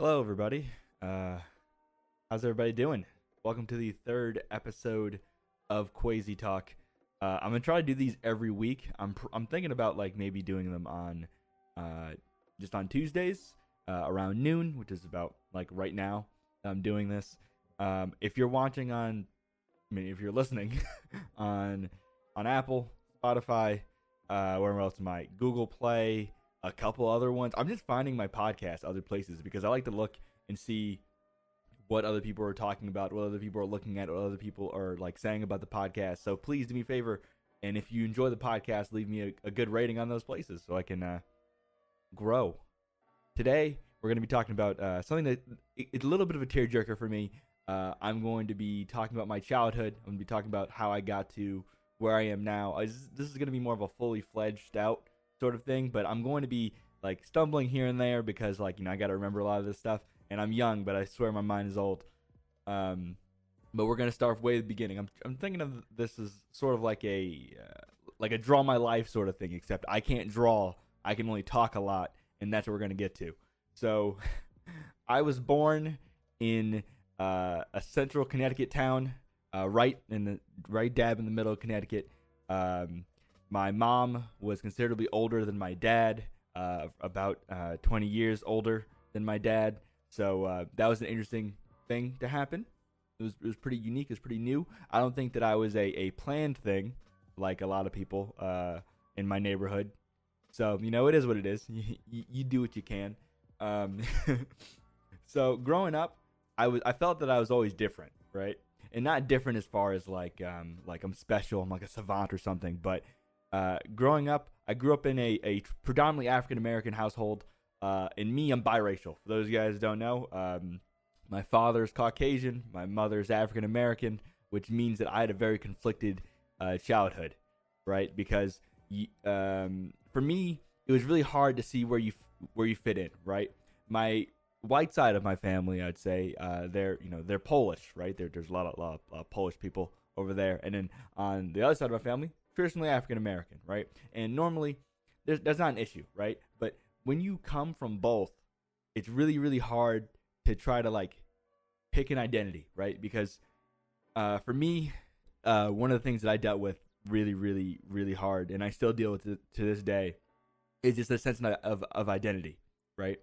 Hello, everybody. Uh, how's everybody doing? Welcome to the third episode of Quasi Talk. Uh, I'm gonna try to do these every week. I'm pr- I'm thinking about like maybe doing them on uh, just on Tuesdays uh, around noon, which is about like right now. I'm doing this. Um, if you're watching on, I mean, if you're listening on on Apple, Spotify, uh, where else am I? Google Play, a couple other ones. I'm just finding my podcast other places because I like to look and see what other people are talking about, what other people are looking at, what other people are like saying about the podcast. So please do me a favor, and if you enjoy the podcast, leave me a, a good rating on those places so I can uh, grow. Today we're going to be talking about uh, something that it's a little bit of a tearjerker for me. Uh, I'm going to be talking about my childhood. I'm going to be talking about how I got to where I am now. I, this is going to be more of a fully fledged out sort of thing, but I'm going to be like stumbling here and there because like you know I got to remember a lot of this stuff, and I'm young, but I swear my mind is old. Um, but we're gonna start way at the beginning. I'm I'm thinking of this as sort of like a uh, like a draw my life sort of thing, except I can't draw. I can only talk a lot, and that's what we're gonna get to. So, I was born in uh, a central Connecticut town, uh, right in the right dab in the middle of Connecticut. Um, my mom was considerably older than my dad, uh, about uh, 20 years older than my dad. So uh, that was an interesting thing to happen. It was, it was pretty unique. It was pretty new. I don't think that I was a, a planned thing like a lot of people uh, in my neighborhood. So, you know, it is what it is. You, you, you do what you can. Um, so growing up, I was I felt that I was always different, right? And not different as far as like um, like I'm special, I'm like a savant or something, but uh, growing up, I grew up in a, a predominantly African American household. Uh, and me, I'm biracial. For those of you guys don't know, um, my father's Caucasian, my mother's African American, which means that I had a very conflicted uh, childhood, right? Because um, for me, it was really hard to see where you where you fit in, right? My white side of my family, I'd say, uh, they're you know they're Polish, right? There, there's a lot of, lot of uh, Polish people over there, and then on the other side of my family, traditionally African American, right? And normally, there's, that's not an issue, right? But when you come from both, it's really, really hard to try to like pick an identity, right? Because uh, for me, uh, one of the things that I dealt with really, really, really hard, and I still deal with it to this day, is just a sense of, of identity, right?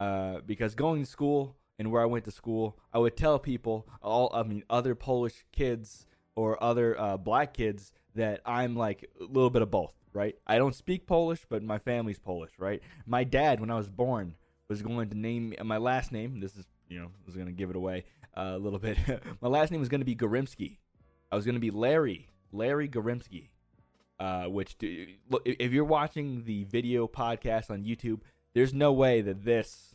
Uh, because going to school and where I went to school, I would tell people, all I mean, other Polish kids or other uh, black kids that I'm like a little bit of both, right? I don't speak Polish, but my family's Polish, right? My dad, when I was born, was going to name my last name. This is, you know, was going to give it away uh, a little bit. my last name was going to be Garimsky. I was going to be Larry, Larry Garimsky. Uh, which, do, look, if you're watching the video podcast on YouTube, there's no way that this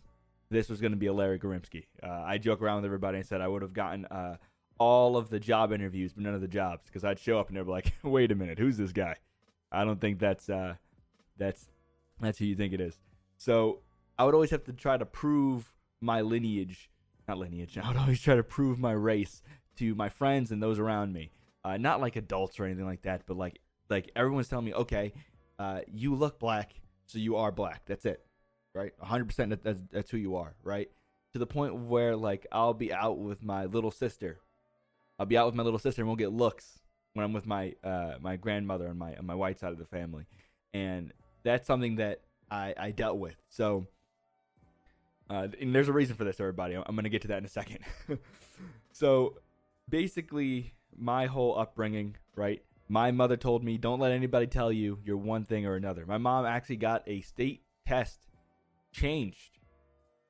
this was going to be a Larry Garimsky. Uh, I joke around with everybody and said I would have gotten uh, all of the job interviews, but none of the jobs, because I'd show up and they'd be like, "Wait a minute, who's this guy?" I don't think that's uh, that's that's who you think it is. So I would always have to try to prove my lineage, not lineage. I would always try to prove my race to my friends and those around me. Uh, not like adults or anything like that, but like like everyone's telling me, okay, uh, you look black, so you are black. That's it, right? 100% that's, that's who you are, right? To the point where like I'll be out with my little sister I'll be out with my little sister and we'll get looks when I'm with my uh, my grandmother and my on my white side of the family, and that's something that I, I dealt with. So, uh, and there's a reason for this, everybody. I'm going to get to that in a second. so, basically, my whole upbringing, right? My mother told me, don't let anybody tell you you're one thing or another. My mom actually got a state test changed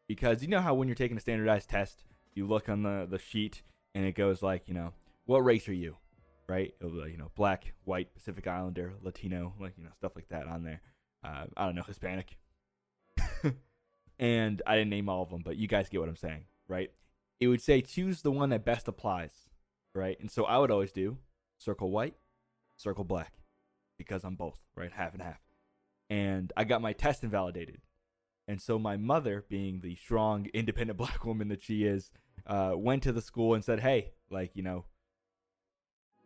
because you know how when you're taking a standardized test, you look on the, the sheet and it goes like, you know, what race are you? Right? It'll be like, you know, black, white, Pacific Islander, Latino, like, you know, stuff like that on there. Uh, I don't know, Hispanic. and I didn't name all of them, but you guys get what I'm saying, right? It would say choose the one that best applies, right? And so I would always do circle white, circle black, because I'm both, right? Half and half. And I got my test invalidated. And so my mother, being the strong, independent black woman that she is, uh, went to the school and said, "Hey, like you know,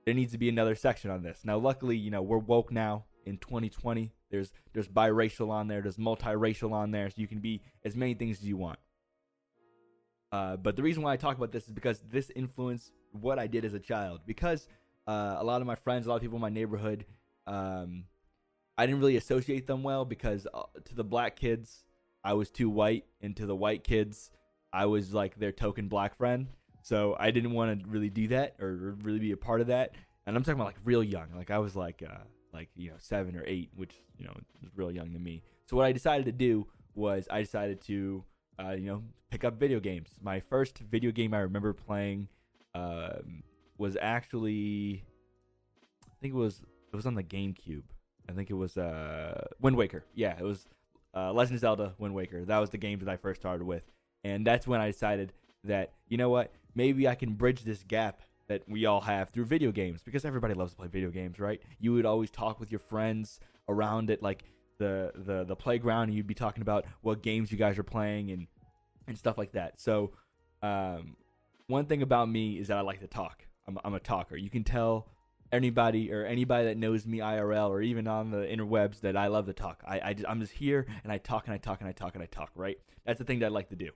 there needs to be another section on this." Now, luckily, you know, we're woke now in 2020. There's there's biracial on there, there's multiracial on there, so you can be as many things as you want. Uh, but the reason why I talk about this is because this influenced what I did as a child. Because uh, a lot of my friends, a lot of people in my neighborhood, um, I didn't really associate them well because uh, to the black kids, I was too white, and to the white kids, I was like their token black friend. So I didn't want to really do that or really be a part of that. And I'm talking about like real young. Like I was like uh, like you know seven or eight, which you know is real young to me. So what I decided to do was I decided to uh, you know pick up video games. My first video game I remember playing um, was actually I think it was it was on the GameCube. I think it was uh, Wind Waker. Yeah, it was uh, Legend of Zelda Wind Waker. That was the game that I first started with, and that's when I decided that you know what, maybe I can bridge this gap that we all have through video games because everybody loves to play video games, right? You would always talk with your friends around it, like the the the playground, and you'd be talking about what games you guys are playing and and stuff like that. So, um, one thing about me is that I like to talk. I'm, I'm a talker. You can tell anybody or anybody that knows me IRL or even on the interwebs that I love to talk. I, I just, I'm just here and I talk and I talk and I talk and I talk. Right? That's the thing that I like to do.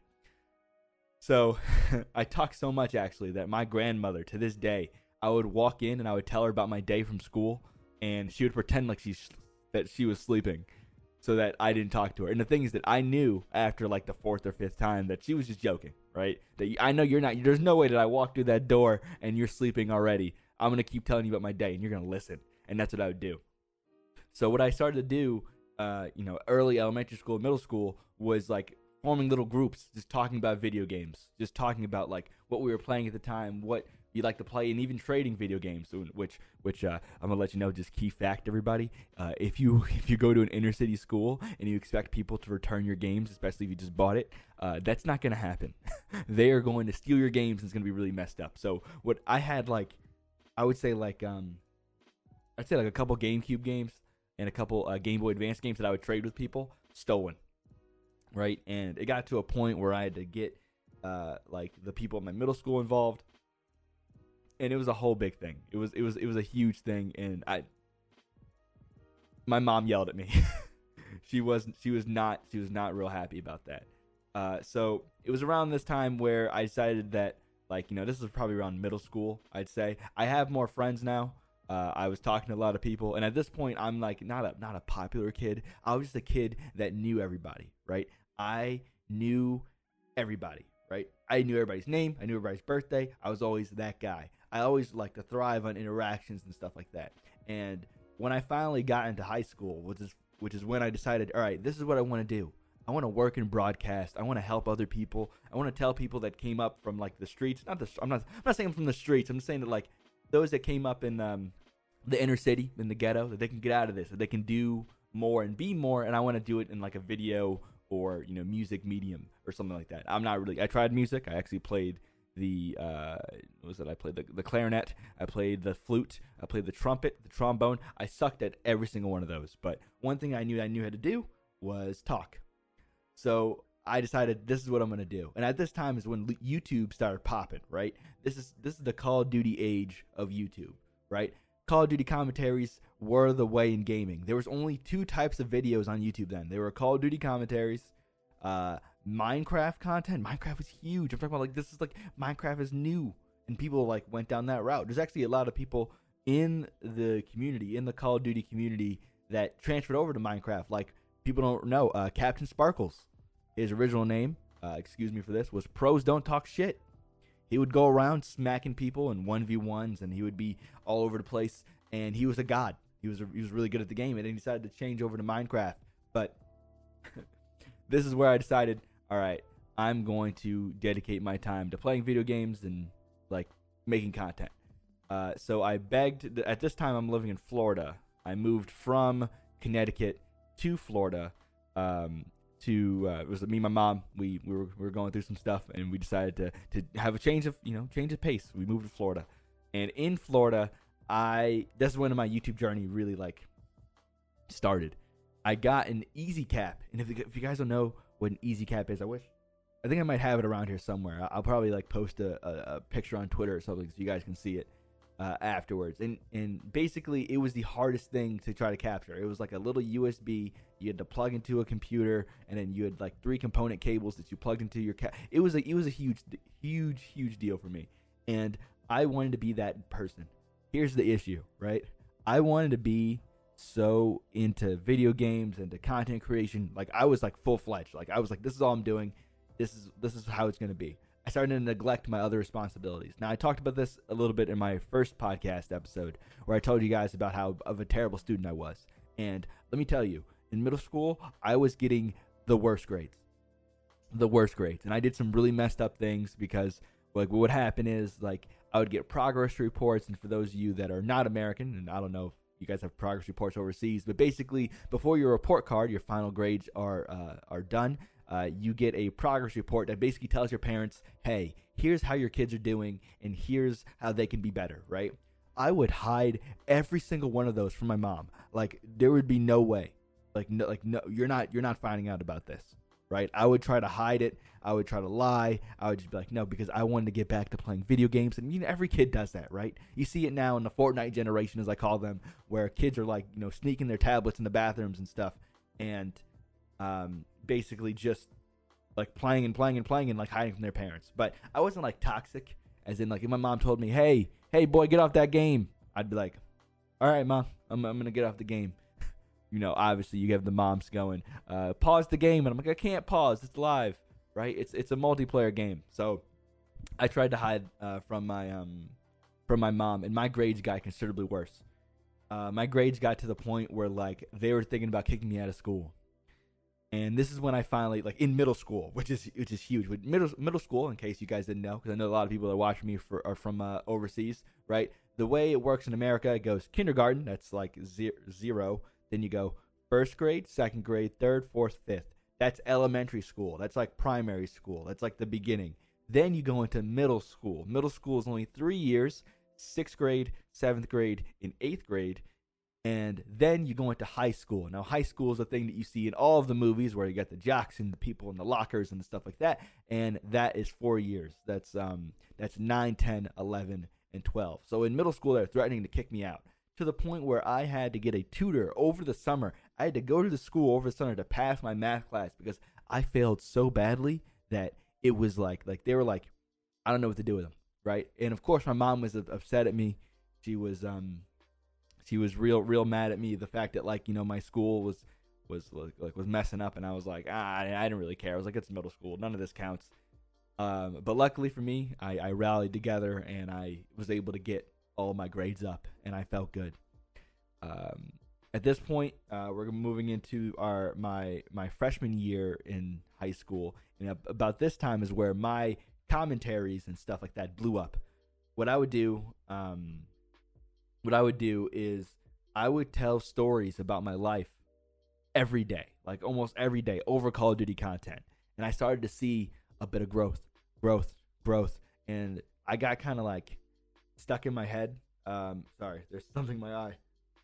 So I talk so much actually that my grandmother to this day, I would walk in and I would tell her about my day from school, and she would pretend like she's that she was sleeping, so that I didn't talk to her. And the thing is that I knew after like the fourth or fifth time that she was just joking, right? That I know you're not. There's no way that I walk through that door and you're sleeping already. I'm gonna keep telling you about my day, and you're gonna listen. And that's what I would do. So what I started to do, uh, you know, early elementary school, middle school, was like forming little groups, just talking about video games, just talking about like what we were playing at the time, what you like to play, and even trading video games. Which, which uh, I'm gonna let you know. Just key fact, everybody: uh, if you if you go to an inner city school and you expect people to return your games, especially if you just bought it, uh, that's not gonna happen. they are going to steal your games, and it's gonna be really messed up. So what I had like, I would say like um, I'd say like a couple GameCube games and a couple uh, Game Boy Advance games that I would trade with people stolen right? And it got to a point where I had to get uh, like the people in my middle school involved, and it was a whole big thing. It was it was it was a huge thing, and I my mom yelled at me. she was she was not she was not real happy about that. Uh, so it was around this time where I decided that like you know this was probably around middle school. I'd say I have more friends now. Uh, I was talking to a lot of people, and at this point, I'm like not a not a popular kid. I was just a kid that knew everybody, right? I knew everybody, right? I knew everybody's name. I knew everybody's birthday. I was always that guy. I always like to thrive on interactions and stuff like that. And when I finally got into high school, which is which is when I decided, all right, this is what I want to do. I want to work in broadcast. I want to help other people. I want to tell people that came up from like the streets. Not the. I'm not. I'm not saying I'm from the streets. I'm saying that like those that came up in um, the inner city in the ghetto that they can get out of this. That they can do more and be more. And I want to do it in like a video or you know music medium or something like that. I'm not really. I tried music. I actually played the uh, what was it? I played the, the clarinet. I played the flute. I played the trumpet, the trombone. I sucked at every single one of those. But one thing I knew I knew how to do was talk. So I decided this is what I'm gonna do. And at this time is when YouTube started popping. Right. This is this is the Call of Duty age of YouTube. Right. Call of Duty commentaries were the way in gaming. There was only two types of videos on YouTube then. There were Call of Duty commentaries, uh, Minecraft content. Minecraft was huge. I'm talking about like this is like Minecraft is new, and people like went down that route. There's actually a lot of people in the community, in the Call of Duty community, that transferred over to Minecraft. Like people don't know, uh, CaptainSparklez, his original name, uh, excuse me for this, was Pros Don't Talk Shit. He would go around smacking people in one v ones, and he would be all over the place. And he was a god. He was he was really good at the game, and then he decided to change over to Minecraft. But this is where I decided, all right, I'm going to dedicate my time to playing video games and like making content. Uh, so I begged. At this time, I'm living in Florida. I moved from Connecticut to Florida um, to uh, it was me and my mom. We, we were we were going through some stuff, and we decided to to have a change of you know change of pace. We moved to Florida, and in Florida, I that's when my YouTube journey really like started. I got an Easy Cap, and if, if you guys don't know what an Easy Cap is, I wish I think I might have it around here somewhere. I'll probably like post a, a, a picture on Twitter or something so you guys can see it. Uh, afterwards, and and basically it was the hardest thing to try to capture. It was like a little USB you had to plug into a computer, and then you had like three component cables that you plugged into your cat. It was a it was a huge huge huge deal for me, and I wanted to be that person. Here's the issue, right? I wanted to be so into video games and to content creation. Like I was like full fledged. Like I was like, this is all I'm doing. This is this is how it's gonna be. I started to neglect my other responsibilities. Now I talked about this a little bit in my first podcast episode where I told you guys about how of a terrible student I was. And let me tell you, in middle school, I was getting the worst grades. The worst grades. And I did some really messed up things because like what would happen is like I would get progress reports and for those of you that are not American and I don't know if you guys have progress reports overseas. But basically, before your report card, your final grades are uh, are done. Uh, you get a progress report that basically tells your parents, "Hey, here's how your kids are doing, and here's how they can be better." Right? I would hide every single one of those from my mom. Like there would be no way. Like no, like no, you're not you're not finding out about this right? I would try to hide it. I would try to lie. I would just be like, no, because I wanted to get back to playing video games. And, you know, every kid does that, right? You see it now in the Fortnite generation, as I call them, where kids are like, you know, sneaking their tablets in the bathrooms and stuff. And um, basically just like playing and playing and playing and like hiding from their parents. But I wasn't like toxic, as in, like, if my mom told me, hey, hey, boy, get off that game, I'd be like, all right, mom, I'm, I'm to get off the game you know, obviously you have the moms going, uh, pause the game, and I'm like, I can't pause, it's live, right? It's it's a multiplayer game, so I tried to hide uh, from my um from my mom, and my grades got considerably worse. Uh, my grades got to the point where like they were thinking about kicking me out of school, and this is when I finally like in middle school, which is which is huge. With middle middle school, in case you guys didn't know, because I know a lot of people that watching me for are from uh, overseas, right? The way it works in America, it goes kindergarten, that's like zero then you go first grade, second grade, third, fourth, fifth. That's elementary school. That's like primary school. That's like the beginning. Then you go into middle school. Middle school is only three years sixth grade, seventh grade, and eighth grade. And then you go into high school. Now, high school is a thing that you see in all of the movies where you got the jocks and the people in the lockers and the stuff like that. And that is four years. That's um that's 9, 10, 11, and 12. So in middle school, they're threatening to kick me out to the point where I had to get a tutor over the summer. I had to go to the school over the summer to pass my math class because I failed so badly that it was like like they were like, I don't know what to do with them, right? And of course, my mom was upset at me. She was um, she was real real mad at me. The fact that like you know my school was was like was messing up, and I was like ah, I didn't really care. I was like it's middle school, none of this counts. Um, but luckily for me, I, I rallied together and I was able to get all my grades up, and I felt good. Um, at this point, uh, we're moving into our my my freshman year in high school, and about this time is where my commentaries and stuff like that blew up. What I would do, um, what I would do is I would tell stories about my life every day, like almost every day, over Call of Duty content, and I started to see a bit of growth, growth, growth, and I got kind of like stuck in my head. Um, sorry, there's something in my eye.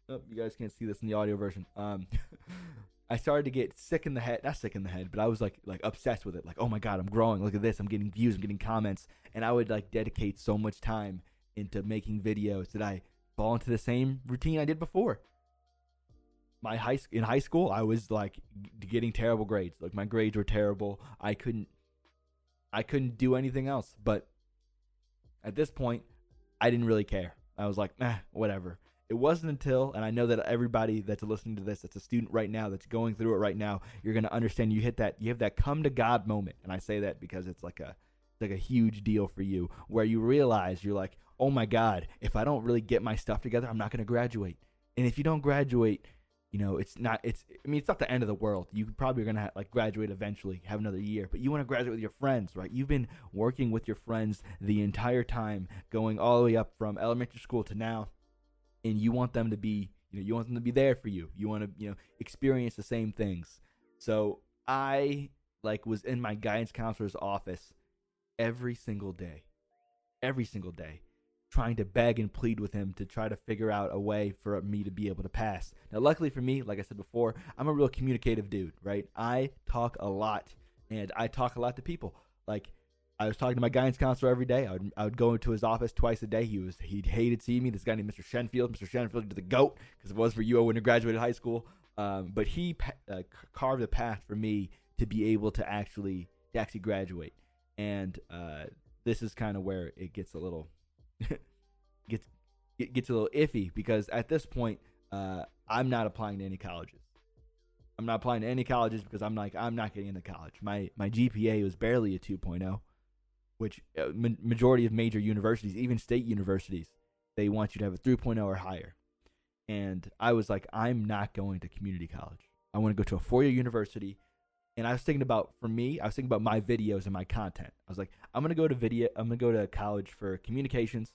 Oh, you guys can't see this in the audio version. Um, I started to get sick in the head, not sick in the head, but I was like like obsessed with it. Like, oh my god, I'm growing. Look at this. I'm getting views. I'm getting comments, and I would like dedicate so much time into making videos that I fall into the same routine I did before. My high in high school, I was like getting terrible grades. Like my grades were terrible. I couldn't I couldn't do anything else. But at this point, I didn't really care. I was like, nah, whatever. It wasn't until, and I know that everybody that's listening to this, that's a student right now, that's going through it right now, you're gonna understand. You hit that, you have that come to God moment, and I say that because it's like a, like a huge deal for you, where you realize you're like, oh my God, if I don't really get my stuff together, I'm not gonna graduate. And if you don't graduate, you know, it's not. It's. I mean, it's not the end of the world. You probably are gonna like graduate eventually, have another year, but you want to graduate with your friends, right? You've been working with your friends the entire time, going all the way up from elementary school to now, and you want them to be, you know, you want them to be there for you. You want to, you know, experience the same things. So I like was in my guidance counselor's office every single day, every single day trying to beg and plead with him to try to figure out a way for me to be able to pass. Now, luckily for me, like I said before, I'm a real communicative dude, right? I talk a lot and I talk a lot to people. Like, I was talking to my guidance counselor every day. I would, I would go into his office twice a day. He was he hated seeing me. This guy named Mr. Shenfield. Mr. Shenfield, to the goat, because it was for you, when I wouldn't have graduated high school. Um, but he uh, carved a path for me to be able to actually to actually graduate. And uh, this is kind of where it gets a little gets a little iffy because at this point, uh, I'm not applying to any colleges. I'm not applying to any colleges because I'm like I'm not getting into college. My my GPA was barely a 2.0, which uh, ma- majority of major universities, even state universities, they want you to have a 3.0 or higher. And I was like, I'm not going to community college. I want to go to a four-year university. And I was thinking about for me, I was thinking about my videos and my content. I was like, I'm gonna go to video. I'm gonna go to college for communications.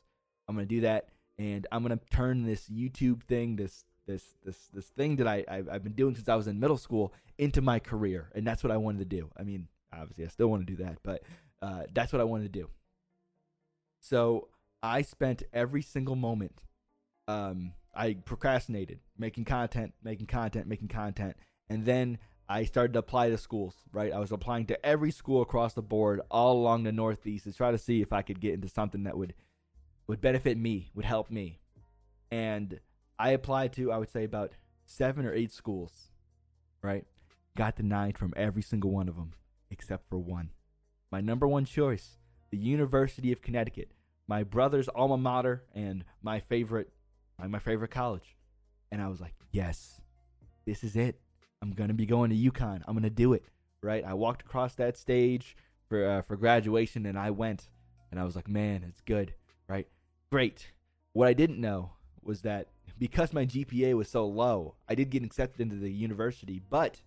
I'm gonna do that, and I'm gonna turn this YouTube thing, this this this this thing that I I've, been doing since I was in middle school into my career, and that's what I wanted to do. I mean, obviously, I still want to do that, but uh, that's what I wanted to do. So I spent every single moment. Um, I procrastinated, making content, making content, making content, and then I started to apply to schools. Right, I was applying to every school across the board, all along the Northeast, to try to see if I could get into something that would would benefit me, would help me, and I applied to, I would say, about seven or eight schools, right? Got denied from every single one of them except for one. My number one choice, the University of Connecticut, my brother's alma mater and my favorite, my favorite college. And I was like, yes, this is it. I'm gonna be going to UConn. I'm gonna do it, right? I walked across that stage for uh, for graduation, and I went, and I was like, man, it's good, right? Great. What I didn't know was that because my GPA was so low, I did get accepted into the university, but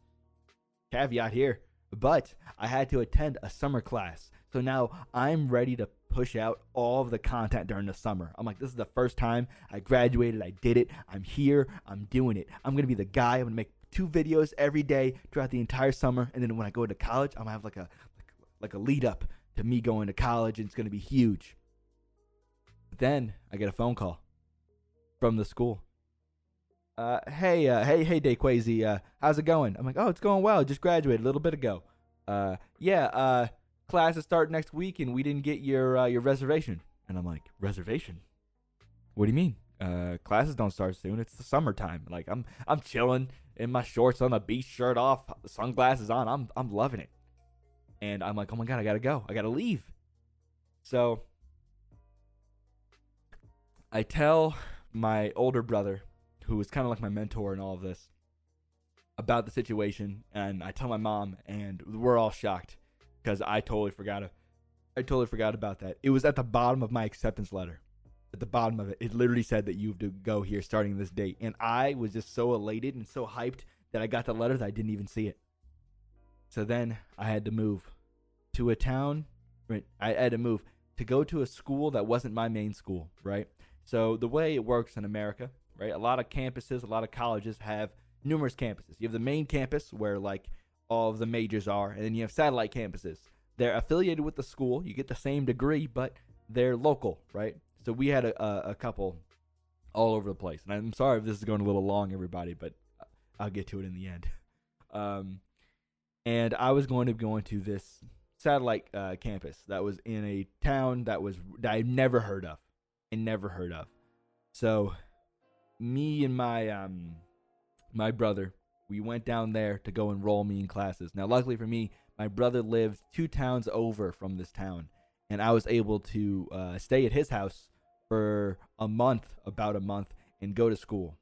caveat here, but I had to attend a summer class. So now I'm ready to push out all of the content during the summer. I'm like, this is the first time I graduated. I did it. I'm here. I'm doing it. I'm going to be the guy. I'm going to make two videos every day throughout the entire summer. And then when I go to college, I'm going to have like a, like a lead up to me going to college and it's going to be huge. But then I get a phone call from the school. Uh, hey, uh, hey, hey, Dayquazy, uh, how's it going? I'm like, oh, it's going well. Just graduated a little bit ago. Uh, yeah, uh, classes start next week, and we didn't get your uh, your reservation. And I'm like, reservation? What do you mean? Uh, classes don't start soon. It's the summertime. Like I'm I'm chilling in my shorts on the beach, shirt off, sunglasses on. I'm I'm loving it. And I'm like, oh my god, I gotta go. I gotta leave. So I tell my older brother, who was kind of like my mentor in all of this, about the situation, and I tell my mom, and we're all shocked because I totally forgot. I totally forgot about that. It was at the bottom of my acceptance letter. At the bottom of it, it literally said that you have to go here starting this date, and I was just so elated and so hyped that I got the letter that I didn't even see it. So then I had to move to a town. Right, I had to move to go to a school that wasn't my main school. Right, so the way it works in America, right? A lot of campuses, a lot of colleges have numerous campuses. You have the main campus where like all of the majors are, and then you have satellite campuses. They're affiliated with the school. You get the same degree, but they're local, right? So we had a, a, couple all over the place. And I'm sorry if this is going a little long, everybody, but I'll get to it in the end. Um, and I was going to be going to this satellite uh, campus that was in a town that was that I'd never heard of and never heard of. So, me and my um my brother, we went down there to go enroll me in classes. Now, luckily for me, my brother lived two towns over from this town, and I was able to uh, stay at his house for a month, about a month, and go to school.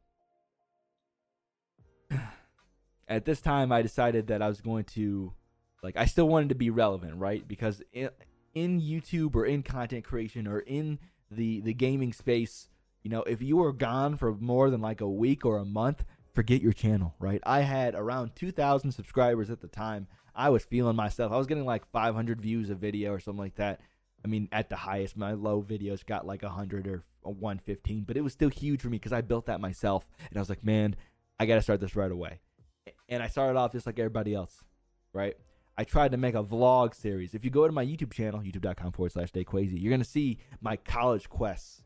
at this time, I decided that I was going to, like, I still wanted to be relevant, right? Because in, in YouTube or in content creation or in the the gaming space, you know, if you were gone for more than like a week or a month, forget your channel, right? I had around 2,000 subscribers at the time. I was feeling myself. I was getting like 500 views a video or something like that. I mean, at the highest, my low videos got like 100 or 115, but it was still huge for me because I built that myself. And I was like, man, I got to start this right away. And I started off just like everybody else, right? I tried to make a vlog series. If you go to my YouTube channel, youtube.com forward slash dayquazy, you're going to see my college quests.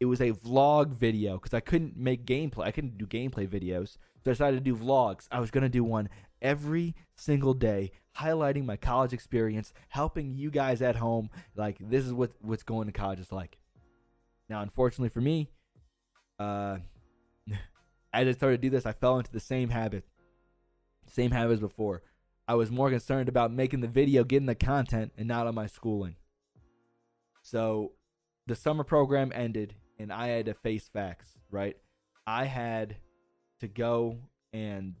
It was a vlog video because I couldn't make gameplay. I couldn't do gameplay videos. So I decided to do vlogs. I was to do one every single day, highlighting my college experience, helping you guys at home. Like this is what what's going to college is like. Now, unfortunately for me, uh, as I started to do this, I fell into the same habit, same habit as before. I was more concerned about making the video, getting the content, and not on my schooling. So, the summer program ended, and I had to face facts. Right, I had to go and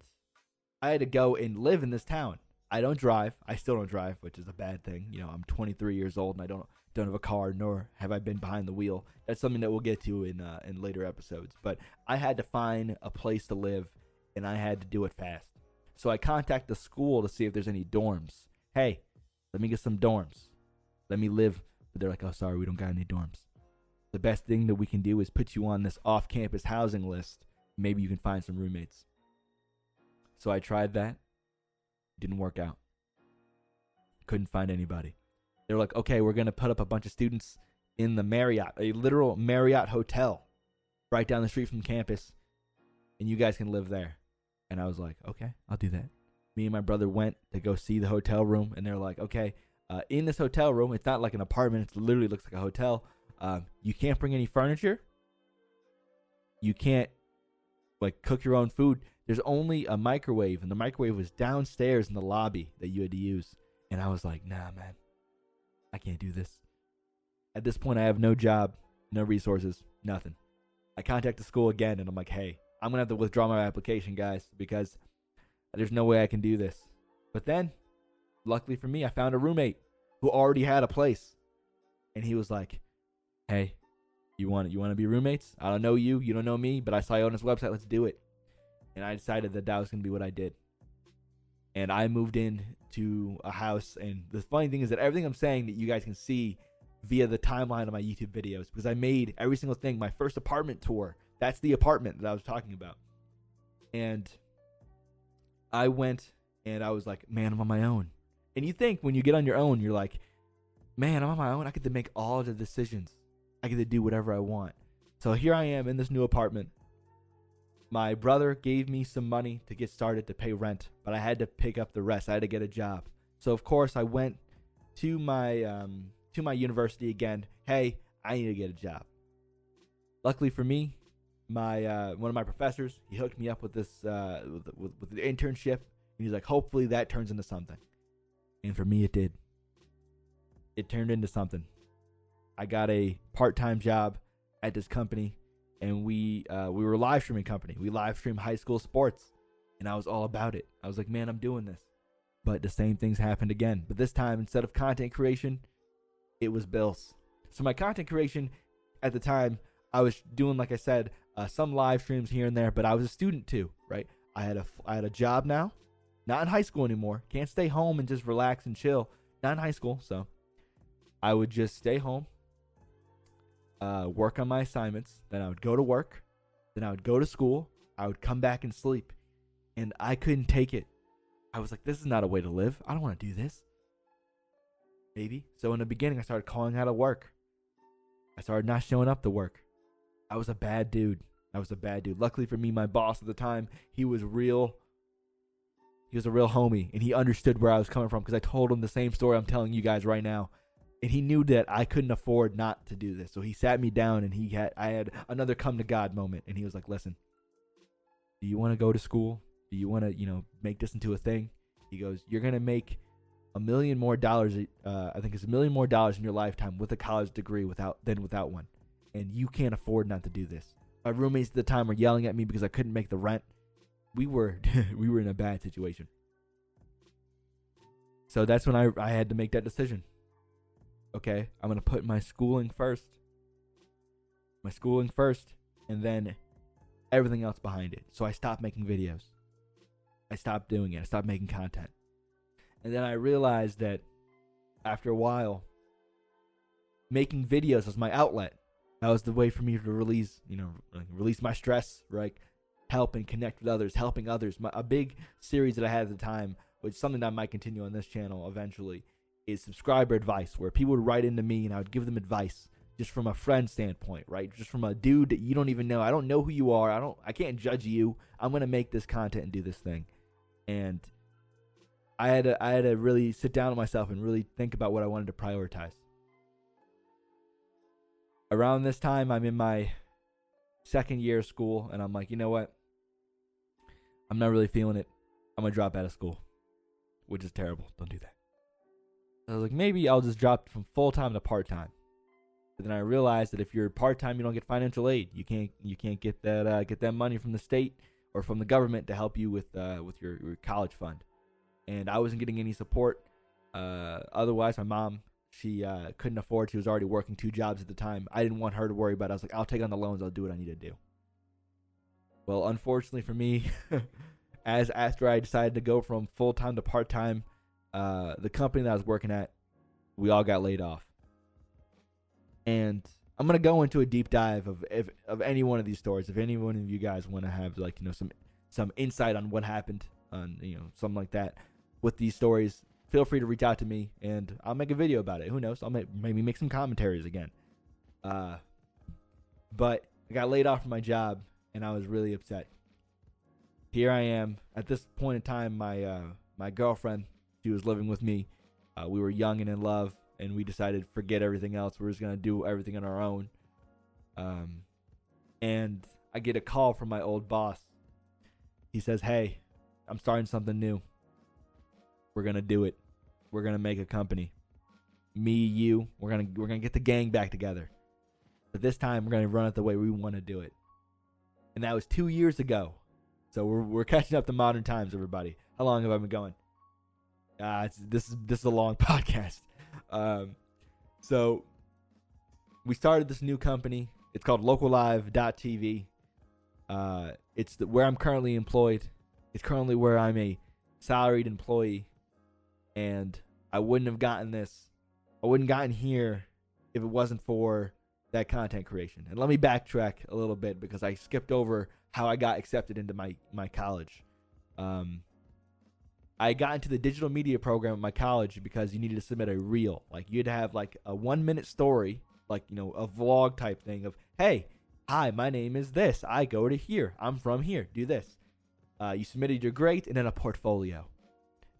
I had to go and live in this town. I don't drive. I still don't drive, which is a bad thing. You know, I'm 23 years old and I don't don't have a car, nor have I been behind the wheel. That's something that we'll get to in uh, in later episodes. But I had to find a place to live, and I had to do it fast. So I contact the school to see if there's any dorms. Hey, let me get some dorms. Let me live. But they're like, oh, sorry, we don't got any dorms. The best thing that we can do is put you on this off-campus housing list. Maybe you can find some roommates. So I tried that. Didn't work out. Couldn't find anybody. They're like, okay, we're gonna put up a bunch of students in the Marriott, a literal Marriott hotel, right down the street from campus, and you guys can live there. And I was like, okay, I'll do that. Me and my brother went to go see the hotel room, and they're like, okay, uh, in this hotel room, it's not like an apartment; it literally looks like a hotel. Um, you can't bring any furniture. You can't like cook your own food. There's only a microwave, and the microwave was downstairs in the lobby that you had to use. And I was like, nah, man, I can't do this. At this point, I have no job, no resources, nothing. I contact the school again and I'm like, hey, I'm to have to withdraw my application, guys, because there's no way I can do this. But then, luckily for me, I found a roommate who already had a place. And he was like, hey, you want you want to be roommates? I don't know you, you don't know me, but I saw you on this website. Let's do it. And I decided that that was to be what I did and I moved in to a house. And the funny thing is that everything I'm saying that you guys can see via the timeline of my YouTube videos because I made every single thing. My first apartment tour, that's the apartment that I was talking about. And I went and I was like, man, I'm on my own. And you think when you get on your own, you're like, man, I'm on my own. I get to make all the decisions. I get to do whatever I want. So here I am in this new apartment my brother gave me some money to get started to pay rent, but I had to pick up the rest. I had to get a job. So of course I went to my um, to my university again. Hey, I need to get a job. Luckily for me, my uh, one of my professors he hooked me up with this uh, with, with, with the internship, and he's like, hopefully that turns into something. And for me, it did. It turned into something. I got a part time job at this company and we uh, we were a live streaming company. We live stream high school sports, and I was all about it. I was like, man, I'm doing this. But the same things happened again. But this time, instead of content creation, it was bills. So my content creation at the time, I was doing, like I said, uh, some live streams here and there. But I was a student too, right? I had a I had a job now, not in high school anymore. Can't stay home and just relax and chill. Not in high school, so I would just stay home, uh, work on my assignments. Then I would go to work. Then I would go to school. I would come back and sleep. And I couldn't take it. I was like, this is not a way to live. I don't want to do this. Maybe. So in the beginning, I started calling out of work. I started not showing up to work. I was a bad dude. I was a bad dude. Luckily for me, my boss at the time, he was real. He was a real homie, and he understood where I was coming from because I told him the same story I'm telling you guys right now and he knew that I couldn't afford not to do this. So he sat me down and he had I had another come to God moment and he was like, "Listen, do you want to go to school? Do you want to, you know, make this into a thing?" He goes, "You're to make a million more dollars uh, I think it's a million more dollars in your lifetime with a college degree without than without one. And you can't afford not to do this." My roommates at the time were yelling at me because I couldn't make the rent. We were we were in a bad situation. So that's when I I had to make that decision okay, I'm to put my schooling first. My schooling first, and then everything else behind it. So I stopped making videos. I stopped doing it. I stopped making content. And then I realized that after a while, making videos was my outlet. That was the way for me to release, you know, release my stress, right? Help and connect with others, helping others. My, a big series that I had at the time, which something that I might continue on this channel eventually, is subscriber advice, where people would write into me and I would give them advice just from a friend standpoint, right? Just from a dude that you don't even know. I don't know who you are. I don't I can't judge you. I'm going to make this content and do this thing. And I had to, I had to really sit down with myself and really think about what I wanted to prioritize. Around this time, I'm in my second year of school, and I'm like, you know what? I'm not really feeling it. I'm gonna drop out of school, which is terrible. Don't do that. I was like, maybe I'll just drop from full time to part time. But then I realized that if you're part time, you don't get financial aid. You can't you can't get that uh, get that money from the state or from the government to help you with uh, with your, your college fund. And I wasn't getting any support. Uh, otherwise, my mom she uh, couldn't afford. She was already working two jobs at the time. I didn't want her to worry about. it. I was like, I'll take on the loans. I'll do what I need to do. Well, unfortunately for me, as after I decided to go from full time to part time, uh, the company that I was working at, we all got laid off. And I'm gonna go into a deep dive of if, of any one of these stories. If any one of you guys want to have like you know some some insight on what happened on you know something like that with these stories, feel free to reach out to me and I'll make a video about it. Who knows? I'll make, maybe make some commentaries again. Uh, but I got laid off from my job and I was really upset. Here I am at this point in time. My uh, my girlfriend, she was living with me. Uh, we were young and in love, and we decided forget everything else. We're just gonna do everything on our own. Um, and I get a call from my old boss. He says, "Hey, I'm starting something new. We're gonna do it. We're gonna make a company. Me, you. We're gonna we're gonna get the gang back together. But this time we're gonna run it the way we want to do it." And that was two years ago. So we're we're catching up to modern times, everybody. How long have I been going? Uh, this is this is a long podcast. Um, so we started this new company. It's called LocalLive.tv. Uh, it's the, where I'm currently employed. It's currently where I'm a salaried employee, and I wouldn't have gotten this. I wouldn't gotten here if it wasn't for that content creation. And let me backtrack a little bit because I skipped over how I got accepted into my my college. Um, I got into the digital media program at my college because you needed to submit a reel. Like you'd have like a one minute story, like you know a vlog type thing of, hey, hi, my name is this. I go to here. I'm from here. Do this. Uh, you submitted your grade and then a portfolio.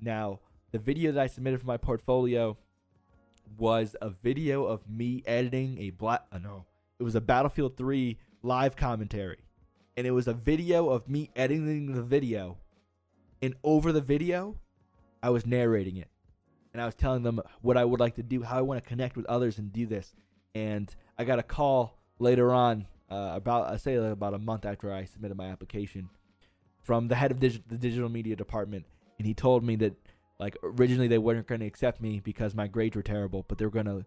Now the video that I submitted for my portfolio was a video of me editing a black. Uh, no, it was a Battlefield 3 live commentary, and it was a video of me editing the video, and over the video, I was narrating it, and I was telling them what I would like to do, how I want to connect with others and do this. And I got a call later on, uh, about I say about a month after I submitted my application, from the head of the digital media department, and he told me that like originally they weren't going to accept me because my grades were terrible, but they were going to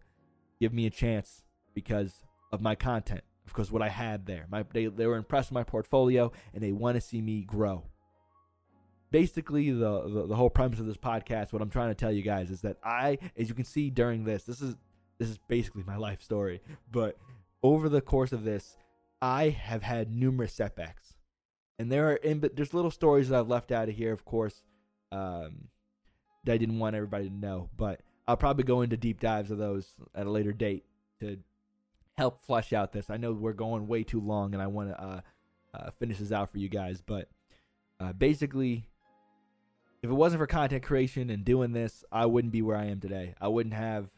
give me a chance because of my content, because what I had there. My they they were impressed with my portfolio and they want to see me grow. Basically, the, the the whole premise of this podcast, what I'm trying to tell you guys is that I, as you can see during this, this is this is basically my life story. But over the course of this, I have had numerous setbacks, and there are in but there's little stories that I've left out of here, of course. Um, I didn't want everybody to know. But I'll probably go into deep dives of those at a later date to help flesh out this. I know we're going way too long, and I want to uh, uh, finish this out for you guys. But uh, basically, if it wasn't for content creation and doing this, I wouldn't be where I am today. I wouldn't have,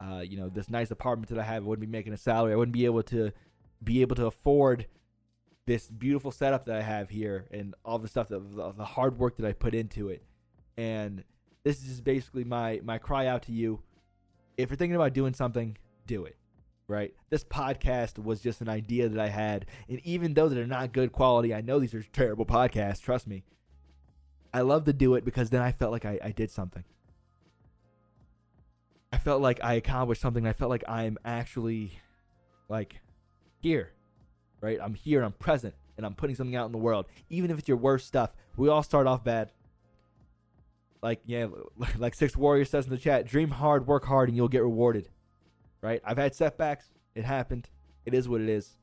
uh, you know, this nice apartment that I have. I wouldn't be making a salary. I wouldn't be able to be able to afford this beautiful setup that I have here and all the stuff that the hard work that I put into it. And this is basically my my cry out to you. If you're thinking about doing something, do it. Right? This podcast was just an idea that I had, and even though they're not good quality, I know these are terrible podcasts. Trust me. I love to do it because then I felt like I, I did something. I felt like I accomplished something. I felt like I'm actually like here, right? I'm here, I'm present, and I'm putting something out in the world. Even if it's your worst stuff, we all start off bad like yeah, like Six Warrior says in the chat, dream hard, work hard, and you'll get rewarded. Right? I've had setbacks. It happened. It is what it is.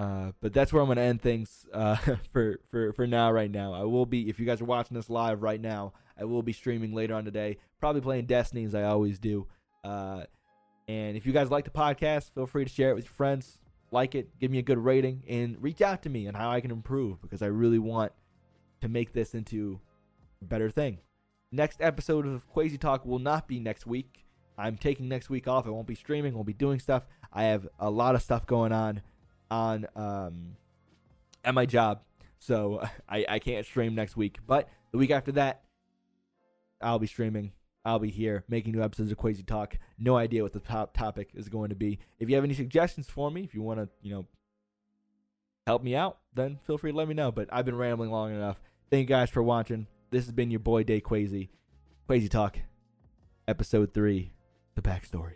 Uh, but that's where I'm gonna end things uh, for for for now. Right now, I will be. If you guys are watching this live right now, I will be streaming later on today. Probably playing Destiny as I always do. Uh, and if you guys like the podcast, feel free to share it with your friends. Like it, give me a good rating, and reach out to me on how I can improve because I really want to make this into better thing. Next episode of Quasi Talk will not be next week. I'm taking next week off. I won't be streaming. Won't be doing stuff. I have a lot of stuff going on on um at my job, so I I can't stream next week. But the week after that, I'll be streaming. I'll be here making new episodes of Quasi Talk. No idea what the top topic is going to be. If you have any suggestions for me, if you want to, you know, help me out, then feel free to let me know. But I've been rambling long enough. Thank you guys for watching. This has been your boy Day Quasi. Quasi Talk, episode three, the backstory.